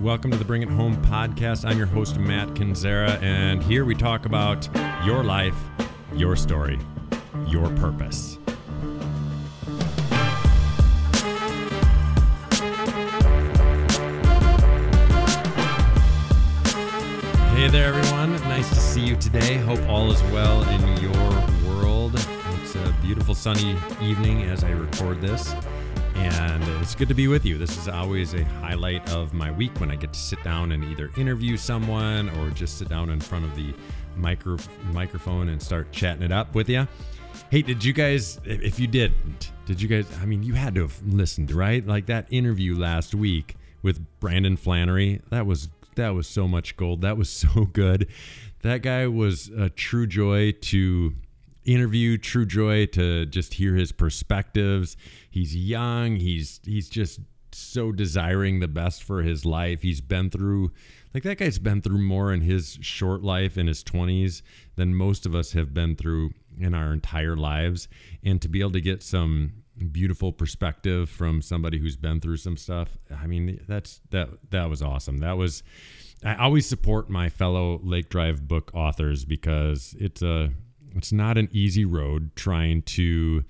Welcome to the Bring It Home podcast. I'm your host, Matt Kendziera, and here we talk about your life, your story, your purpose. Hey there, everyone. Nice to see you today. Hope all is well in your world. It's a beautiful sunny evening as I record this and it's good to be with you. This is always a highlight of my week when I get to sit down and either interview someone or just sit down in front of the micro microphone and start chatting it up with you. Hey, did you guys, if you didn't, did you guys, I mean, you had to have listened, right? Like that interview last week with Brandon Flannery, that was that was so much gold. That was so good. That guy was a true joy to interview, true joy to just hear his perspectives. He's young. He's he's just so desiring the best for his life. He's been through like that guy's been through more in his short life in his 20s than most of us have been through in our entire lives and to be able to get some beautiful perspective from somebody who's been through some stuff. I mean, that's that that was awesome. That was I always support my fellow Lake Drive book authors because it's a it's not an easy road trying to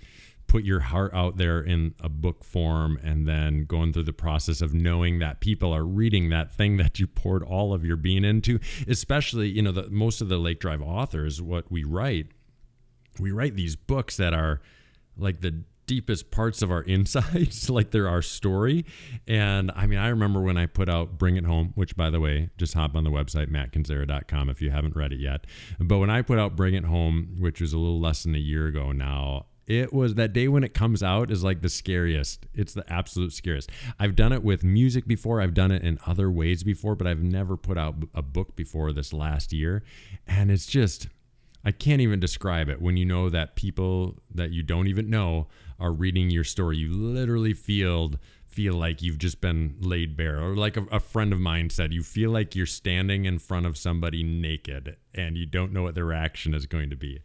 put your heart out there in a book form and then going through the process of knowing that people are reading that thing that you poured all of your being into especially you know the most of the lake drive authors what we write we write these books that are like the deepest parts of our insides, like they're our story. And I mean, I remember when I put out Bring It Home, which by the way, just hop on the website, mattkendziera.com if you haven't read it yet. But when I put out Bring It Home, which was a little less than a year ago now, it was that day when it comes out is like the scariest. It's the absolute scariest. I've done it with music before, I've done it in other ways before, but I've never put out a book before this last year. And it's just, I can't even describe it when you know that people that you don't even know are reading your story. You literally feel feel like you've just been laid bare. Or like a, a, friend of mine said you feel like you're standing in front of somebody naked and you don't know what their reaction is going to be.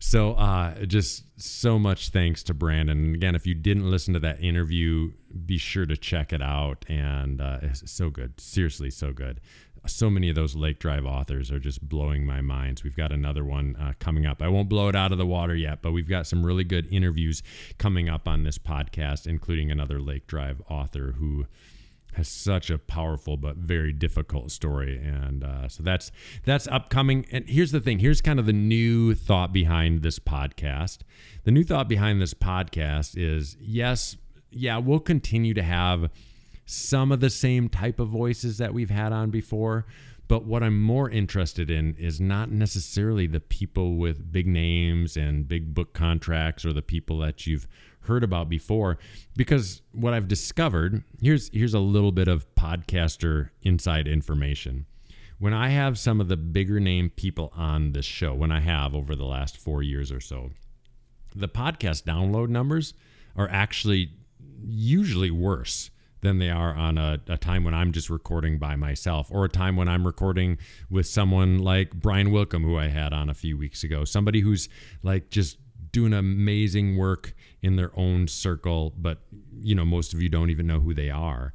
So uh, just so much thanks to brandon. And again if you didn't listen to that interview be sure to check it out. And uh, it's so good. Seriously so good so many of those Lake Drive authors are just blowing my minds. We've got another one uh, coming up. I won't blow it out of the water yet, but we've got some really good interviews coming up on this podcast, including another Lake Drive author who has such a powerful but very difficult story and uh, so that's that's upcoming and here's the thing here's kind of the new thought behind this podcast the new thought behind this podcast is yes yeah we'll continue to have some of the same type of voices that we've had on before. But what I'm more interested in is not necessarily the people with big names and big book contracts or the people that you've heard about before because what I've discovered here's here's a little bit of podcaster inside information. When I have some of the bigger name people on this show, when I have over the last 4 years or so, the podcast download numbers are actually usually worse than they are on a, a, time when I'm just recording by myself or a time when I'm recording with someone like Brian Willcombe, who I had on a few weeks ago. Somebody who's like just doing amazing work in their own circle, but you know, most of you don't even know who they are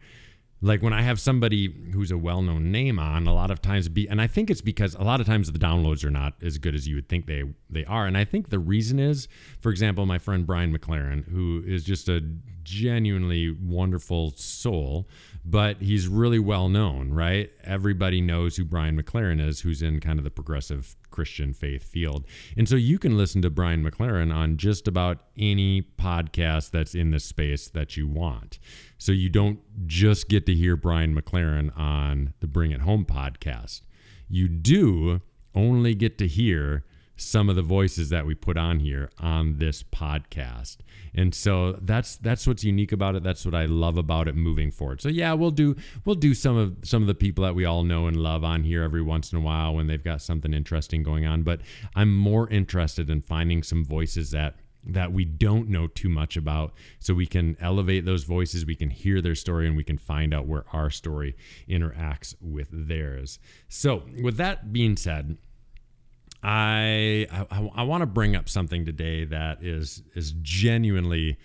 like when I have somebody who's a well-known name on, a lot of times be, and I think it's because a lot of times the downloads are not as good as you would think they they are, and I think the reason is, for example, my friend Brian McLaren, who is just a genuinely wonderful soul, but he's really well known, right? Everybody knows who Brian McLaren is, who's in kind of the progressive Christian faith field. And so you can listen to Brian McLaren on just about any podcast that's in the space that you want. So you don't just get to hear Brian McLaren on the Bring It Home podcast. You do only get to hear some of the voices that we put on here on this podcast. And so that's that's what's unique about it. That's what I love about it moving forward. So yeah, we'll do we'll do some of some of the people that we all know and love on here every once in a while when they've got something interesting going on, but I'm more interested in finding some voices that that we don't know too much about so we can elevate those voices we can hear their story and we can find out where our story interacts with theirs so with that being said I I, I want to bring up something today that is is genuinely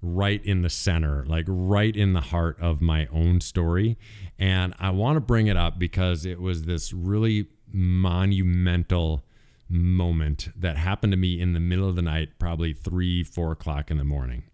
right in the center, like right in the heart of my own story. And I want to bring it up because it was this really monumental moment that happened to me in the middle of the night, probably three, four o'clock in the morning.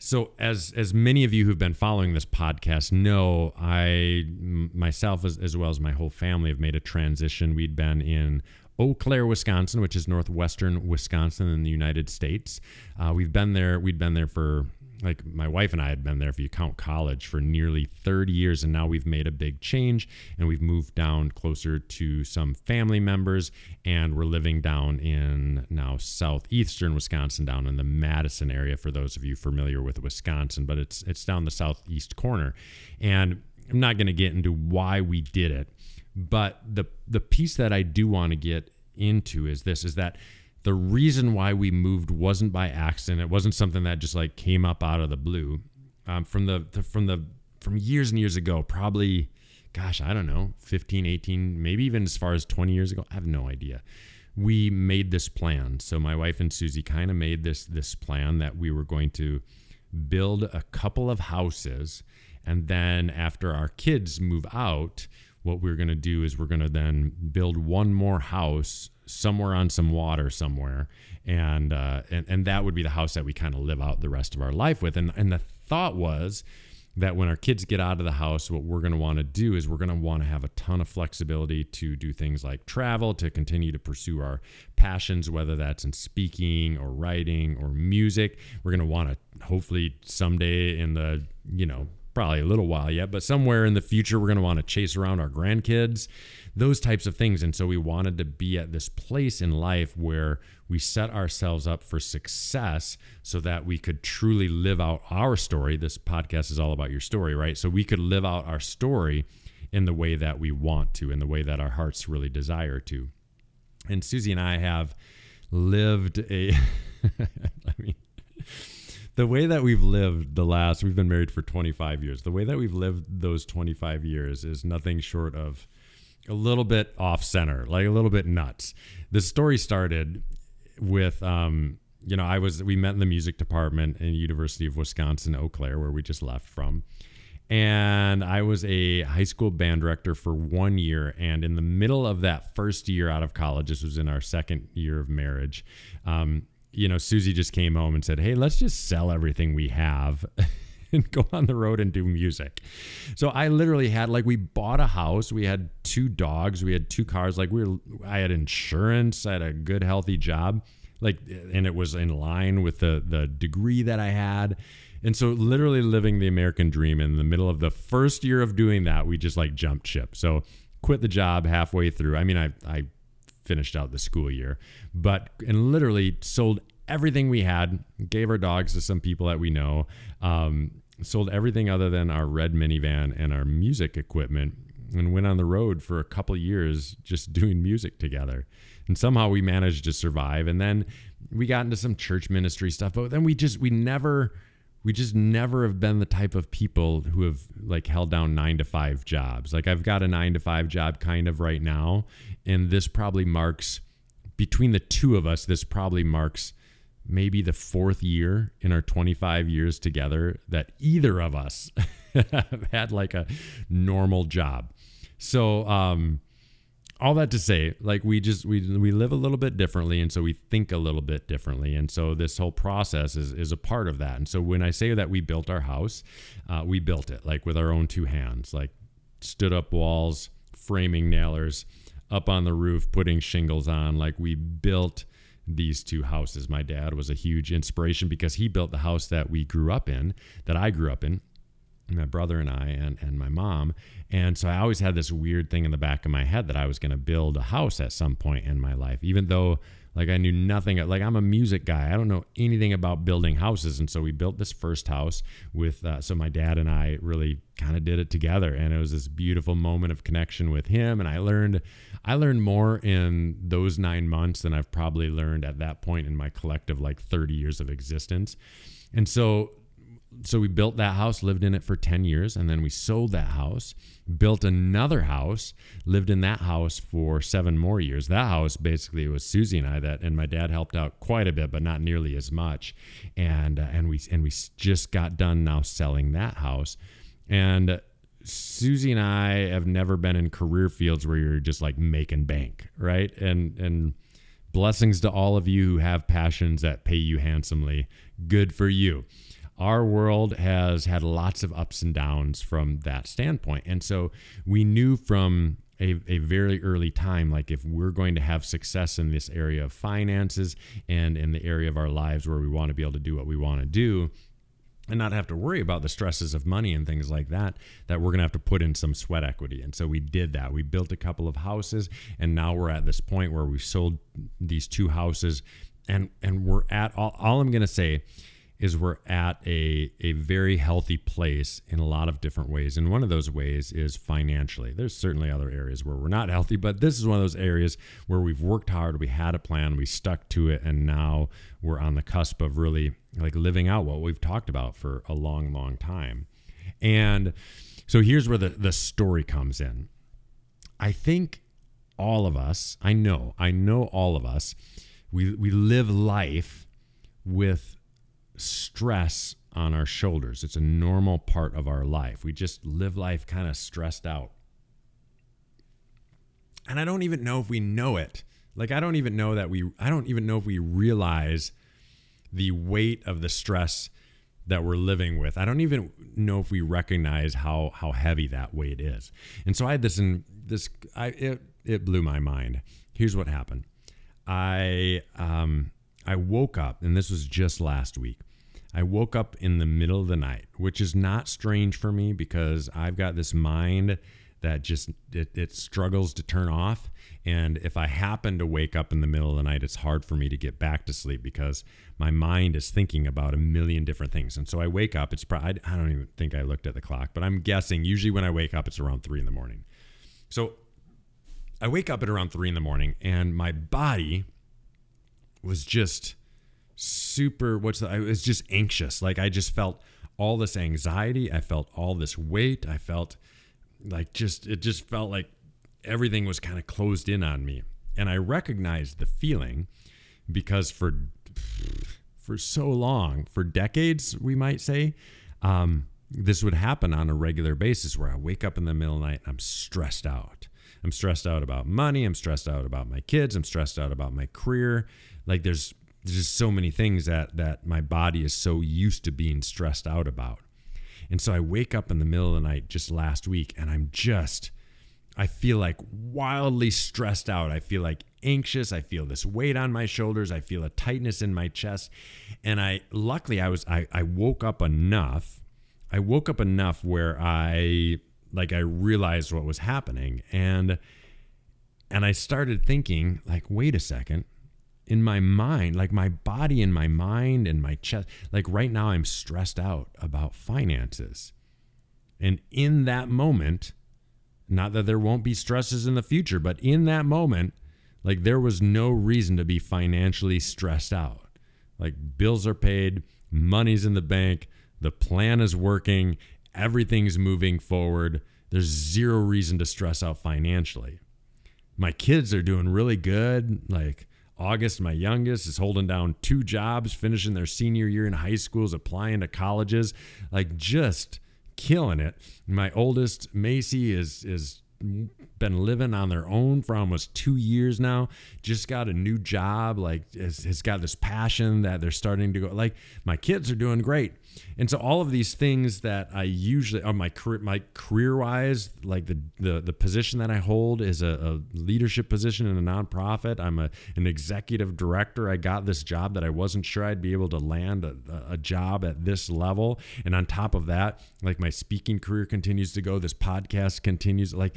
So, as as many of you who've been following this podcast know, I myself as, as well as my whole family have made a transition. We'd been in Eau Claire, Wisconsin, which is northwestern Wisconsin in the United States. Uh, we've been there. We'd been there for like my wife and I had been there, if you count college, for nearly 30 years. And now we've made a big change and we've moved down closer to some family members. And we're living down in now southeastern Wisconsin, down in the Madison area, for those of you familiar with Wisconsin, but it's, it's down the southeast corner. And I'm not going to get into why we did it, but the, the piece that I do want to get into is this is that the reason why we moved wasn't by accident. It wasn't something that just like came up out of the blue. Um, from the, the from the from years and years ago, probably, gosh, I don't know, 15, 18, maybe even as far as 20 years ago. I have no idea. We made this plan. So my wife and Susie kind of made this this plan that we were going to build a couple of houses, and then after our kids move out, what we're going to do is we're going to then build one more house somewhere on some water somewhere, and uh, and and that would be the house that we kind of live out the rest of our life with. And and the thought was that when our kids get out of the house, what we're going to want to do is we're going to want to have a ton of flexibility to do things like travel, to continue to pursue our passions, whether that's in speaking or writing or music. We're going to want to hopefully someday in the, you know, probably a little while yet, but somewhere in the future, we're going to want to chase around our grandkids, those types of things. And so we wanted to be at this place in life where we set ourselves up for success so that we could truly live out our story. This podcast is all about your story, right? So we could live out our story in the way that we want to, in the way that our hearts really desire to. And Susie and I have lived a, I mean, the way that we've lived the last we've been married for 25 years. The way that we've lived those 25 years is nothing short of a little bit off center like a little bit nuts. The story started with um you know i was we met in the music department in university of wisconsin eau claire where we just left from. And I was a high school band director for one year. And in the middle of that first year out of college, this was in our second year of marriage, um, you know, Susie just came home and said, Hey, let's just sell everything we have and go on the road and do music. So I literally had like we bought a house, we had two dogs, we had two cars, like we were I had insurance, I had a good healthy job, like and it was in line with the the degree that I had. And so literally living the American dream in the middle of the first year of doing that, we just like jumped ship. So quit the job halfway through. I mean, I I finished out the school year, but and literally sold everything we had, gave our dogs to some people that we know, um, sold everything other than our red minivan and our music equipment, and went on the road for a couple years just doing music together. And somehow we managed to survive. And then we got into some church ministry stuff, but then we just we never we just never have been the type of people who have like held down nine to five jobs. Like I've got a nine to five job kind of right now, and this probably marks between the two of us. This probably marks maybe the fourth year in our 25 years together that either of us have had like a normal job. So, um, all that to say, like we just we we live a little bit differently, and so we think a little bit differently, and so this whole process is is a part of that. And so when I say that we built our house, uh, we built it like with our own two hands, like stood up walls, framing nailers, up on the roof, putting shingles on. Like we built these two houses. My dad was a huge inspiration because he built the house that we grew up in, that I grew up in, my brother and I and, and my mom. And so I always had this weird thing in the back of my head that I was going to build a house at some point in my life, even though like I knew nothing. Like I'm a music guy. I don't know anything about building houses. And so we built this first house with, uh, so my dad and I really kind of did it together. And it was this beautiful moment of connection with him. And I learned, I learned more in those nine months than I've probably learned at that point in my collective like 30 years of existence. And so so we built that house, lived in it for 10 years, and then we sold that house, built another house, lived in that house for seven more years. That house basically was Susie and I that, and my dad helped out quite a bit, but not nearly as much. And, uh, and we, and we just got done now selling that house. And Susie and I have never been in career fields where you're just like making bank, right? And, and, blessings to all of you who have passions that pay you handsomely. Good for you our world has had lots of ups and downs from that standpoint. And so we knew from a, a very early time, like if we're going to have success in this area of finances and in the area of our lives where we want to be able to do what we want to do, and not have to worry about the stresses of money and things like that that we're going to have to put in some sweat equity and so we did that we built a couple of houses and now we're at this point where we've sold these two houses and and we're at all, all i'm going to say is we're at a, a very healthy place in a lot of different ways. And one of those ways is financially. There's certainly other areas where we're not healthy, but this is one of those areas where we've worked hard, we had a plan, we stuck to it, and now we're on the cusp of really like living out what we've talked about for a long, long time. And so here's where the, the story comes in. I think all of us, I know, I know all of us, we, we live life with stress on our shoulders. It's a normal part of our life. We just live life kind of stressed out. And I don't even know if we know it. Like, I don't even know that we, I don't even know if we realize the weight of the stress that we're living with. I don't even know if we recognize how how heavy that weight is. And so I had this and this I it it blew my mind. Here's what happened. I um I woke up and this was just last week. I woke up in the middle of the night, which is not strange for me because I've got this mind that just it, it, struggles to turn off. And if i happen to wake up in the middle of the night it's hard for me to get back to sleep because my mind is thinking about a million different things. And so i wake up it's probably i don't even think i looked at the clock but i'm guessing usually when i wake up it's around three in the morning. So i wake up at around three in the morning and my body was just super what's the, I was just anxious. Like I just felt all this anxiety. I felt all this weight. I felt like just it just felt like everything was kind of closed in on me. And I recognized the feeling because for for so long, for decades, we might say, um, this would happen on a regular basis where I wake up in the middle of the night and I'm stressed out. I'm stressed out about money. I'm stressed out about my kids. I'm stressed out about my career. Like there's there's just so many things that that my body is so used to being stressed out about. And so I wake up in the middle of the night just last week and I'm just I feel like wildly stressed out. I feel like anxious. I feel this weight on my shoulders. I feel a tightness in my chest. And I luckily I was I, I woke up enough. I woke up enough where I like I realized what was happening and and I started thinking like wait a second in my mind, like my body and my mind and my chest. Like right now, I'm stressed out about finances. And in that moment, not that there won't be stresses in the future, but in that moment, like there was no reason to be financially stressed out. Like bills are paid, money's in the bank, the plan is working, everything's moving forward. There's zero reason to stress out financially. My kids are doing really good. Like August, my youngest, is holding down two jobs, finishing their senior year in high schools, applying to colleges, like just killing it. My oldest, Macy, is is been living on their own for almost two years now. Just got a new job, like has, has got this passion that they're starting to go. Like my kids are doing great, and so all of these things that I usually on my career, my career wise, like the the the position that I hold is a, a leadership position in a nonprofit. I'm a an executive director. I got this job that I wasn't sure I'd be able to land a, a job at this level, and on top of that, like my speaking career continues to go. This podcast continues like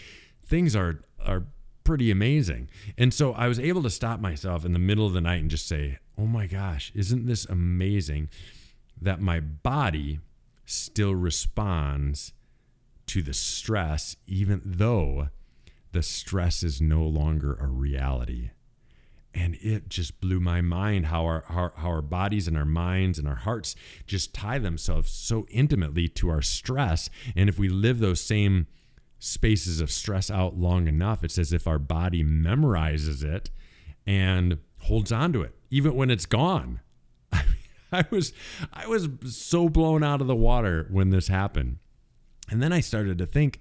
things are are pretty amazing. And so I was able to stop myself in the middle of the night and just say, "Oh my gosh, isn't this amazing that my body still responds to the stress even though the stress is no longer a reality." and it just blew my mind how our, how, how our bodies and our minds and our hearts just tie themselves so intimately to our stress and if we live those same spaces of stress out long enough it's as if our body memorizes it and holds on to it even when it's gone I was I was so blown out of the water when this happened. And then I started to think,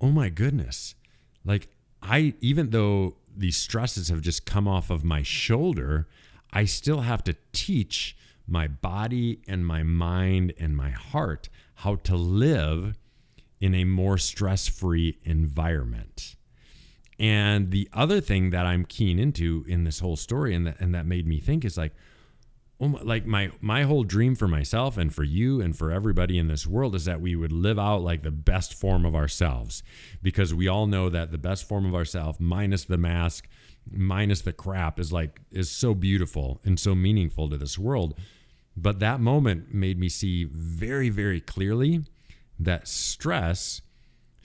"Oh my goodness. Like I even though these stresses have just come off of my shoulder, I still have to teach my body and my mind and my heart how to live in a more stress free environment. And the other thing that I'm keen into in this whole story and that, and that made me think is like, oh my, like my my whole dream for myself and for you and for everybody in this world is that we would live out like the best form of ourselves because we all know that the best form of ourselves minus the mask minus the crap is like is so beautiful and so meaningful to this world but that moment made me see very very clearly that stress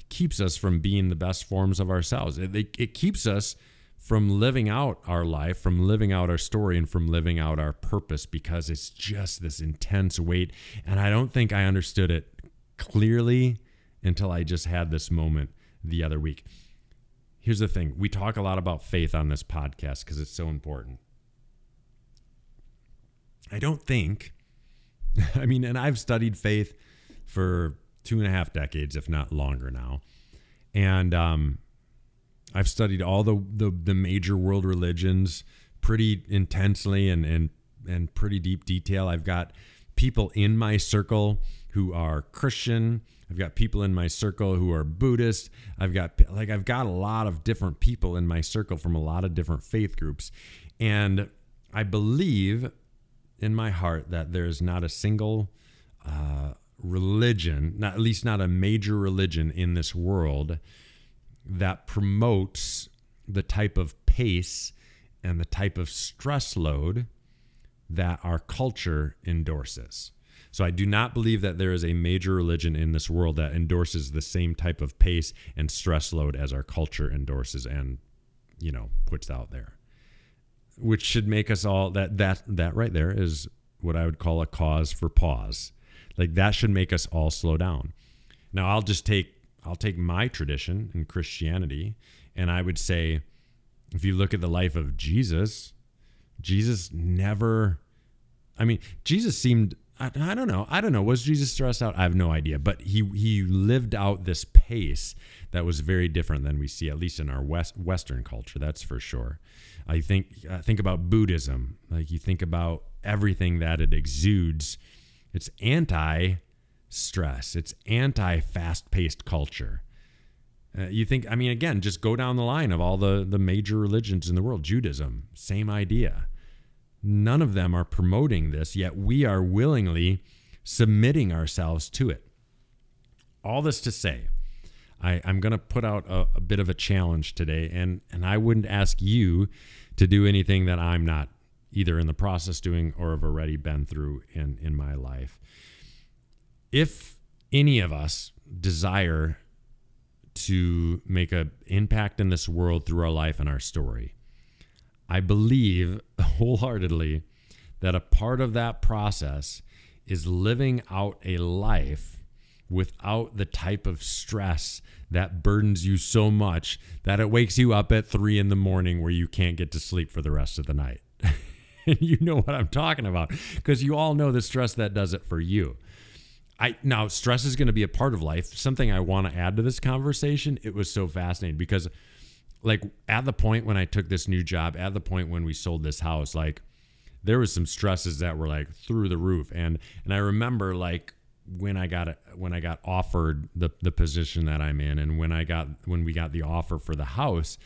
keeps us from being the best forms of ourselves it, it, it keeps us from living out our life, from living out our story, and from living out our purpose because it's just this intense weight. And I don't think I understood it clearly until I just had this moment the other week. Here's the thing we talk a lot about faith on this podcast because it's so important. I don't think, I mean, and I've studied faith for two and a half decades, if not longer now. And um, I've studied all the, the, the major world religions pretty intensely and and and pretty deep detail. I've got people in my circle who are Christian. I've got people in my circle who are Buddhist. I've got like I've got a lot of different people in my circle from a lot of different faith groups. And I believe in my heart that there's not a single uh, religion, not at least not a major religion in this world that promotes the type of pace and the type of stress load that our culture endorses. So I do not believe that there is a major religion in this world that endorses the same type of pace and stress load as our culture endorses and you know puts out there. Which should make us all that that that right there is what I would call a cause for pause. Like that should make us all slow down. Now I'll just take I'll take my tradition in Christianity, and I would say, if you look at the life of Jesus, Jesus never. I mean, Jesus seemed. I, I don't know. I don't know. Was Jesus stressed out? I have no idea. But he he lived out this pace that was very different than we see, at least in our West Western culture. That's for sure. I think think about Buddhism. Like you think about everything that it exudes. It's anti stress. It's anti fast paced culture. Uh, you think, I mean, again, just go down the line of all the, the major religions in the world Judaism, same idea. None of them are promoting this, yet we are willingly submitting ourselves to it. All this to say, I, am going to put out a, a bit of a challenge today, and, and I wouldn't ask you to do anything that I'm not either in the process doing or have already been through in, in my life if any of us desire to make an impact in this world through our life and our story, I believe wholeheartedly that a part of that process is living out a life without the type of stress that burdens you so much that it wakes you up at three in the morning where you can't get to sleep for the rest of the night. you know what I'm talking about because you all know the stress that does it for you. I now stress is going to be a part of life. Something I want to add to this conversation. It was so fascinating because like at the point when I took this new job, at the point when we sold this house, like there was some stresses that were like through the roof. And and I remember like when I got when I got offered the the position that I'm in and when I got when we got the offer for the house,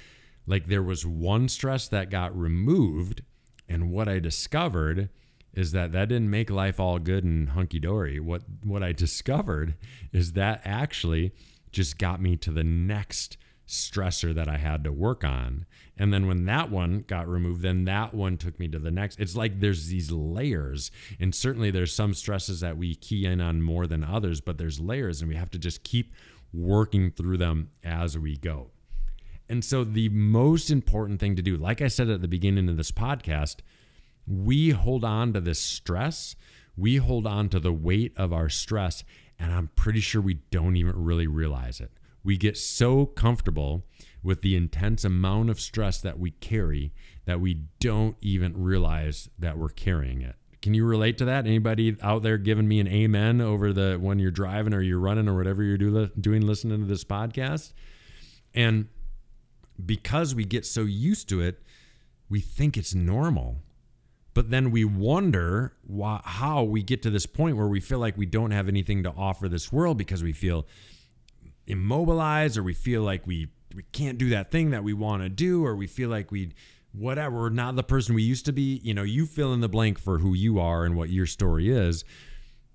like there was one stress that got removed and what I discovered is that that didn't make life all good and hunky dory. What what I discovered is that actually just got me to the next stressor that I had to work on. And then when that one got removed, then that one took me to the next. It's like there's these layers. And certainly there's some stresses that we key in on more than others, but there's layers and we have to just keep working through them as we go. And so, the most important thing to do, like I said at the beginning of this podcast, we hold on to this stress. We hold on to the weight of our stress. And I'm pretty sure we don't even really realize it. We get so comfortable with the intense amount of stress that we carry that we don't even realize that we're carrying it. Can you relate to that? Anybody out there giving me an amen over the when you're driving or you're running or whatever you're do, doing listening to this podcast? And because we get so used to it, we think it's normal. But then we wonder why, how we get to this point where we feel like we don't have anything to offer this world because we feel immobilized or we feel like we we can't do that thing that we want to do or we feel like we whatever we're not the person we used to be you know you fill in the blank for who you are and what your story is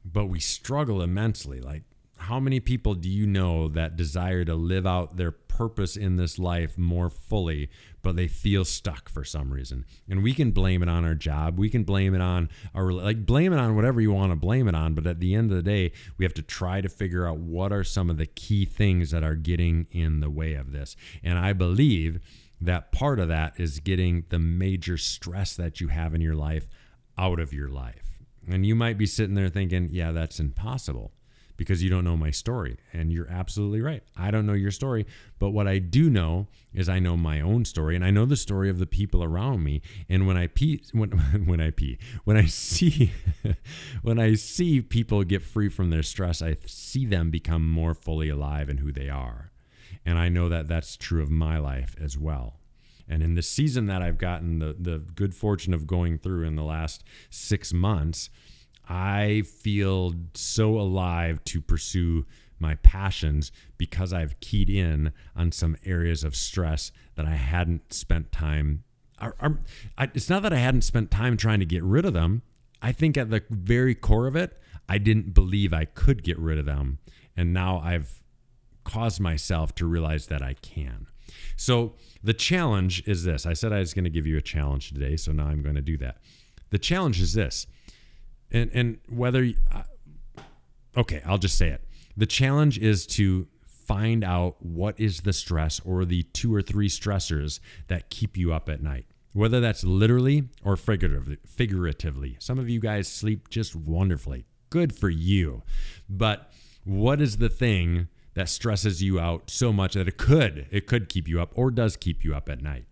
but we struggle immensely like how many people do you know that desire to live out their purpose in this life more fully, but they feel stuck for some reason? And we can blame it on our job. We can blame it on our, like, blame it on whatever you want to blame it on. But at the end of the day, we have to try to figure out what are some of the key things that are getting in the way of this. And I believe that part of that is getting the major stress that you have in your life out of your life. And you might be sitting there thinking, yeah, that's impossible because you don't know my story. And you're absolutely right. I don't know your story. But what I do know is I know my own story and I know the story of the people around me. And when I pee, when, when I pee, when I see, when I see people get free from their stress, I see them become more fully alive in who they are. And I know that that's true of my life as well. And in the season that I've gotten the, the good fortune of going through in the last six months, I feel so alive to pursue my passions because I've keyed in on some areas of stress that I hadn't spent time. I, it's not that I hadn't spent time trying to get rid of them. I think at the very core of it, I didn't believe I could get rid of them. And now I've caused myself to realize that I can. So the challenge is this I said I was going to give you a challenge today. So now I'm going to do that. The challenge is this and and whether okay i'll just say it. The challenge is to find out what is the stress or the two or three stressors that keep you up at night. Whether that's literally or figuratively figuratively. Some of you guys sleep just wonderfully. Good for you. But what is the thing that stresses you out so much that it could it could keep you up or does keep you up at night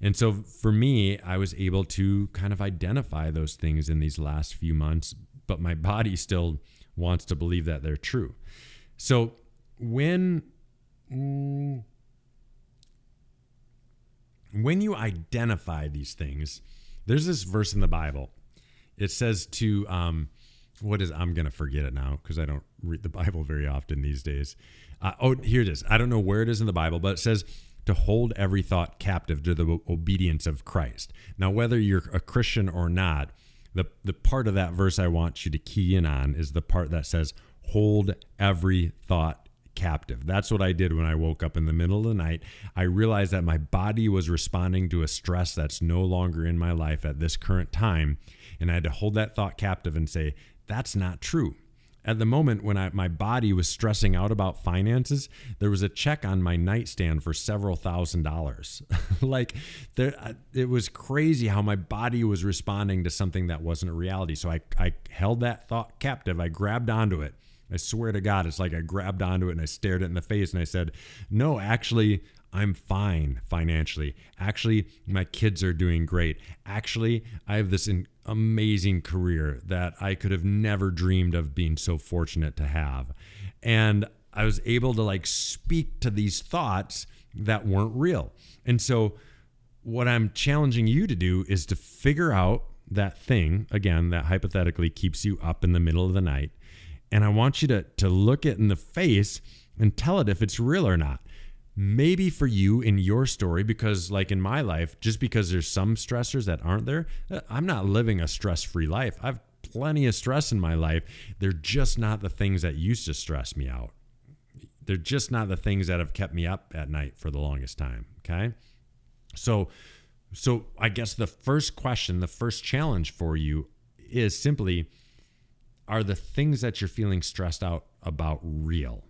and so for me, I was able to kind of identify those things in these last few months, but my body still wants to believe that they're true. So when mm, when you identify these things, there's this verse in the Bible. It says to um, what is I'm gonna forget it now because I don't read the Bible very often these days. Uh, oh, here it is. I don't know where it is in the Bible, but it says to hold every thought captive to the obedience of Christ. Now, whether you're a Christian or not, the, the part of that verse I want you to key in on is the part that says, hold every thought captive. That's what I did when I woke up in the middle of the night. I realized that my body was responding to a stress that's no longer in my life at this current time. And I had to hold that thought captive and say, that's not true at the moment when I, my body was stressing out about finances, there was a check on my nightstand for several thousand dollars. like there, it was crazy how my body was responding to something that wasn't a reality. So I, I held that thought captive. I grabbed onto it. I swear to God, it's like I grabbed onto it and I stared it in the face and I said, No, actually, I'm fine financially. Actually, my kids are doing great. Actually, I have this in- amazing career that I could have never dreamed of being so fortunate to have. And I was able to like speak to these thoughts that weren't real. And so, what I'm challenging you to do is to figure out that thing, again, that hypothetically keeps you up in the middle of the night. And I want you to, to look it in the face and tell it if it's real or not maybe for you in your story because like in my life just because there's some stressors that aren't there uh, i'm not living a stress-free life. I've plenty of stress in my life. They're just not the things that used to stress me out. They're just not the things that have kept me up at night for the longest time okay? So so i guess the first question the first challenge for you is simply are the things that you're feeling stressed out about real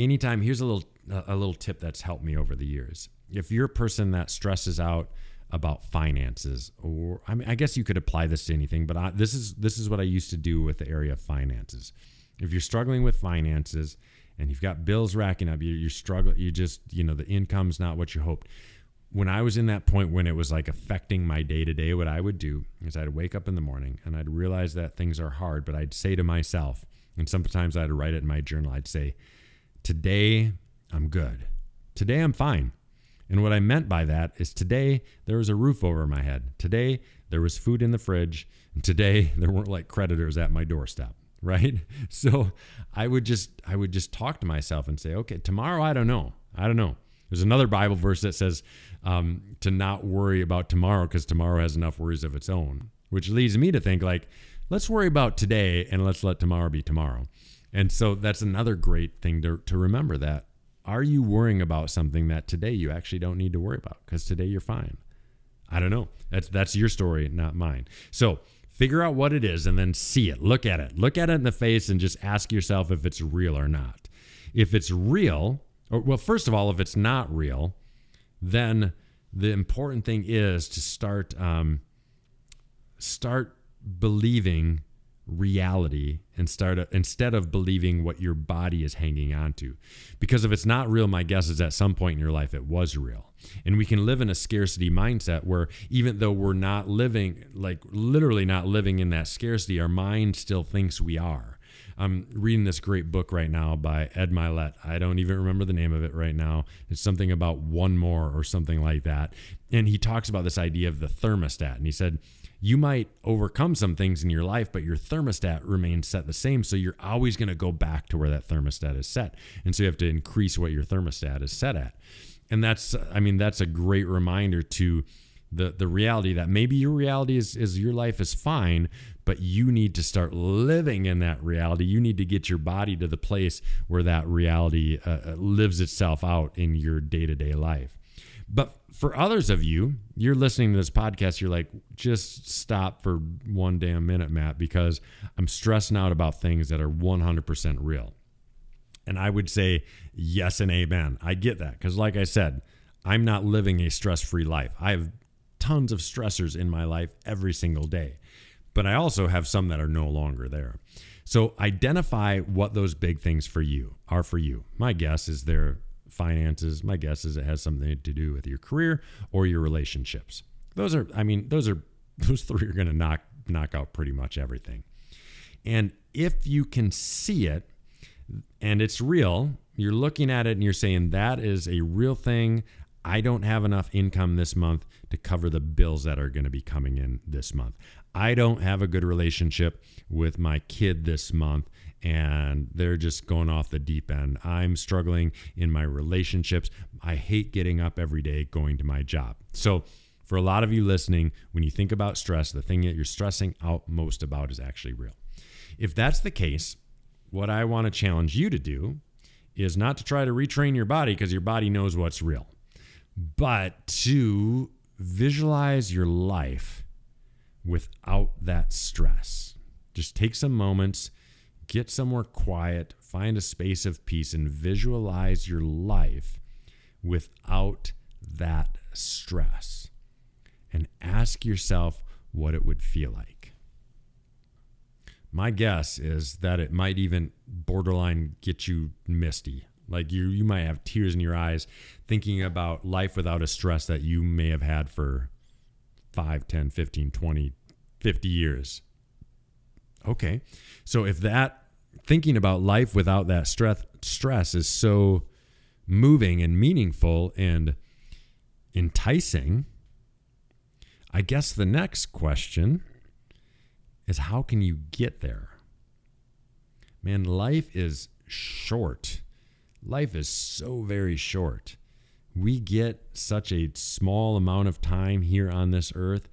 anytime here's a little a little tip that's helped me over the years. If you're a person that stresses out about finances, or I mean, I guess you could apply this to anything, but I, this is this is what I used to do with the area of finances. If you're struggling with finances and you've got bills racking up, you, you're struggling, you just you know the income's not what you hoped. When I was in that point when it was like affecting my day to day, what I would do is I'd wake up in the morning and I'd realize that things are hard, but I'd say to myself, and sometimes I'd write it in my journal, I'd say, Today I'm good. Today I'm fine. And what I meant by that is today there was a roof over my head. Today there was food in the fridge. And today there weren't like creditors at my doorstep, right? So I would just I would just talk to myself and say, okay, tomorrow I don't know. I don't know. There's another Bible verse that says um, to not worry about tomorrow because tomorrow has enough worries of its own, which leads me to think like, let's worry about today and let's let tomorrow be tomorrow. And so that's another great thing to, to remember that are you worrying about something that today you actually don't need to worry about because today you're fine? I don't know. That's that's your story, not mine. So figure out what it is and then see it. Look at it. Look at it in the face and just ask yourself if it's real or not. If it's real, or well, first of all, if it's not real, then the important thing is to start um, start believing reality and start instead of believing what your body is hanging on to. Because if it's not real, my guess is at some point in your life it was real. And we can live in a scarcity mindset where even though we're not living, like literally not living in that scarcity, our mind still thinks we are. I'm reading this great book right now by Ed Mylett. I don't even remember the name of it right now. It's something about one more or something like that. And he talks about this idea of the thermostat. And he said, you might overcome some things in your life, but your thermostat remains set the same. So you're always going to go back to where that thermostat is set. And so you have to increase what your thermostat is set at. And that's, I mean, that's a great reminder to the, the reality that maybe your reality is, is your life is fine, but you need to start living in that reality. You need to get your body to the place where that reality uh, uh lives itself out in your day to day life. But for others of you, you're listening to this podcast, you're like, just stop for one damn minute, Matt, because I'm stressing out about things that are 100% real. And I would say, yes and amen. I get that. Because, like I said, I'm not living a stress free life. I have tons of stressors in my life every single day, but I also have some that are no longer there. So, identify what those big things for you are for you. My guess is they're finances. My guess is it has something to do with your career or your relationships. Those are, I mean, those are those three are going to knock knock out pretty much everything. And if you can see it and it's real, you're looking at it and you're saying that is a real thing. I don't have enough income this month to cover the bills that are going to be coming in this month. I don't have a good relationship with my kid this month and they're just going off the deep end. I'm struggling in my relationships. I hate getting up every day going to my job. So, for a lot of you listening, when you think about stress, the thing that you're stressing out most about is actually real. If that's the case, what I want to challenge you to do is not to try to retrain your body because your body knows what's real, but to visualize your life without that stress. Just take some moments get somewhere quiet, find a space of peace, and visualize your life without that stress. And ask yourself what it would feel like. My guess is that it might even borderline get you misty. Like you you might have tears in your eyes thinking about life without a stress that you may have had for 5, 10, 15, 20, 50 years. Okay. So if that thinking about life without that stress stress is so moving and meaningful and enticing. I guess the next question is how can you get there? Man, life is short. Life is so very short. We get such a small amount of time here on this earth,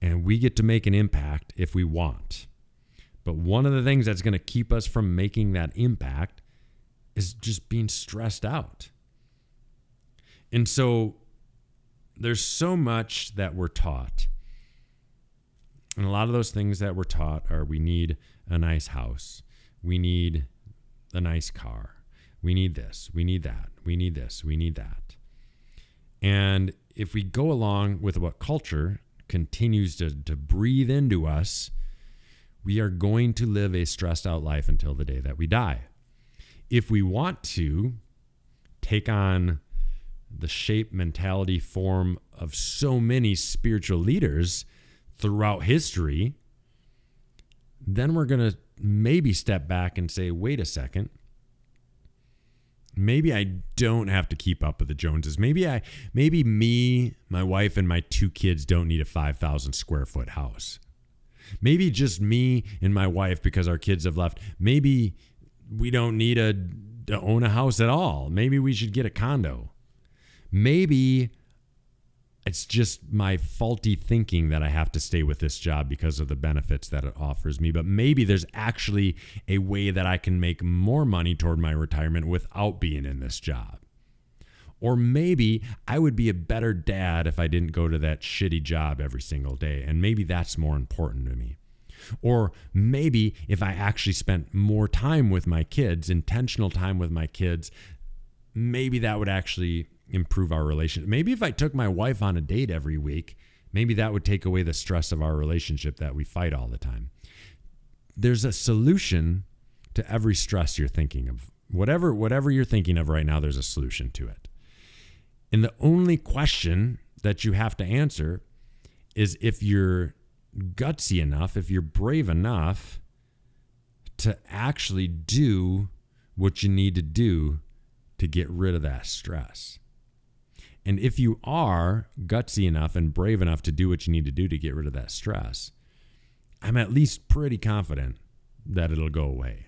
and we get to make an impact if we want. But one of the things that's going to keep us from making that impact is just being stressed out. And so there's so much that we're taught. And a lot of those things that we're taught are we need a nice house, we need a nice car, We need this. We need that. We need this. We need that. And if we go along with what culture continues to, to breathe into us, we are going to live a stressed out life until the day that we die. If we want to take on the shape, mentality, form of so many spiritual leaders throughout history, then we're going to maybe step back and say, wait a second. Maybe I don't have to keep up with the Joneses. Maybe I maybe me, my wife and my two kids don't need a 5,000 square foot house. Maybe just me and my wife because our kids have left. Maybe we don't need a to own a house at all. Maybe we should get a condo. Maybe it's just my faulty thinking that I have to stay with this job because of the benefits that it offers me. But maybe there's actually a way that I can make more money toward my retirement without being in this job. Or maybe I would be a better dad if I didn't go to that shitty job every single day. And maybe that's more important to me. Or maybe if I actually spent more time with my kids, intentional time with my kids, maybe that would actually improve our relationship. Maybe if I took my wife on a date every week, maybe that would take away the stress of our relationship that we fight all the time. There's a solution to every stress you're thinking of. Whatever whatever you're thinking of right now, there's a solution to it. And the only question that you have to answer is if you're gutsy enough, if you're brave enough to actually do what you need to do to get rid of that stress. And if you are gutsy enough and brave enough to do what you need to do to get rid of that stress, I'm at least pretty confident that it'll go away.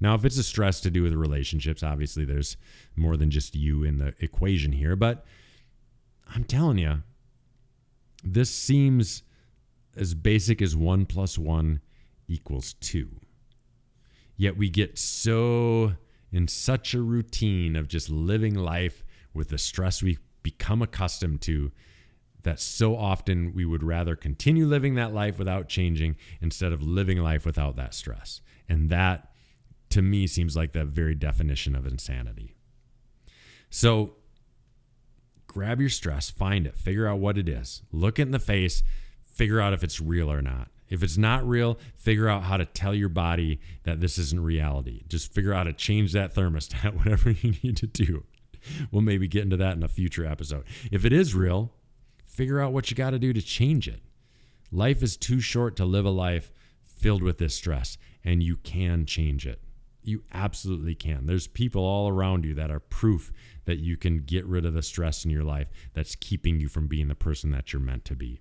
Now, if it's a stress to do with relationships, obviously there's more than just you in the equation here. But I'm telling you, this seems as basic as one plus one equals two. Yet we get so in such a routine of just living life with the stress we become accustomed to that so often we would rather continue living that life without changing instead of living life without that stress. And that to me seems like the very definition of insanity. So grab your stress, find it, figure out what it is, look it in the face, figure out if it's real or not. If it's not real, figure out how to tell your body that this isn't reality. Just figure out how to change that thermostat, whatever you need to do. We'll maybe get into that in a future episode. If it is real, figure out what you got to do to change it. Life is too short to live a life filled with this stress, and you can change it. You absolutely can. There's people all around you that are proof that you can get rid of the stress in your life that's keeping you from being the person that you're meant to be.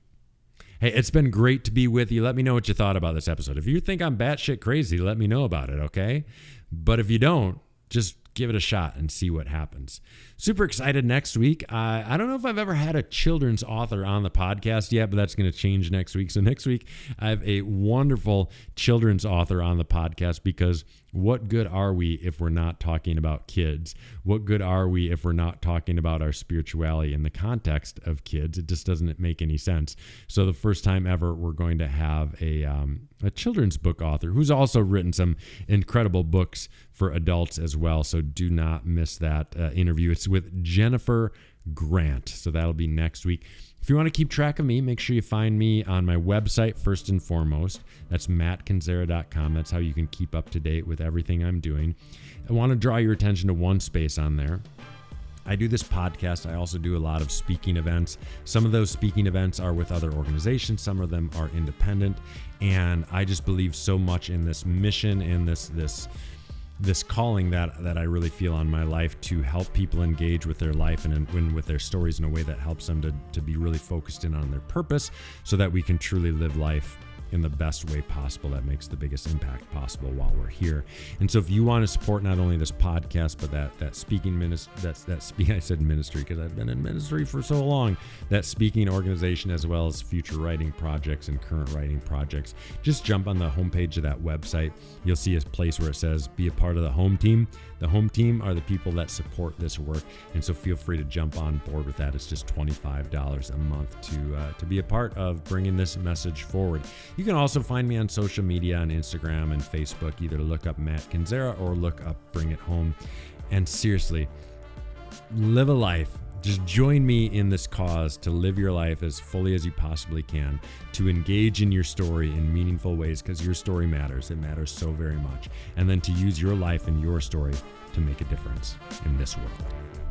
Hey, it's been great to be with you. Let me know what you thought about this episode. If you think I'm batshit crazy, let me know about it, okay? But if you don't, just give it a shot and see what happens. Super excited next week. Uh, I don't know if I've ever had a children's author on the podcast yet, but that's going to change next week. So, next week, I have a wonderful children's author on the podcast because what good are we if we're not talking about kids? What good are we if we're not talking about our spirituality in the context of kids? It just doesn't make any sense. So, the first time ever, we're going to have a, um, a children's book author who's also written some incredible books for adults as well. So, do not miss that uh, interview. It's with Jennifer Grant. So, that'll be next week. If you want to keep track of me, make sure you find me on my website first and foremost. That's mattkendziera.com. That's how you can keep up to date with everything I'm doing. I want to draw your attention to one space on there. I do this podcast. I also do a lot of speaking events. Some of those speaking events are with other organizations, some of them are independent, and I just believe so much in this mission and this this this calling that that I really feel on my life to help people engage with their life and, and with their stories in a way that helps them to, to be really focused in on their purpose so that we can truly live life in the best way possible that makes the biggest impact possible while we're here. And so if you want to support not only this podcast but that that speaking ministry that's that speak I said ministry because I've been in ministry for so long, that speaking organization as well as future writing projects and current writing projects, just jump on the homepage of that website. You'll see a place where it says be a part of the home team. The home team are the people that support this work, and so feel free to jump on board with that. It's just $25 a month to uh, to be a part of bringing this message forward. You can also find me on social media on Instagram and Facebook. Either look up Matt Kendziera or look up Bring It Home. And seriously, live a life. Just join me in this cause to live your life as fully as you possibly can, to engage in your story in meaningful ways because your story matters. It matters so very much. And then to use your life and your story to make a difference in this world.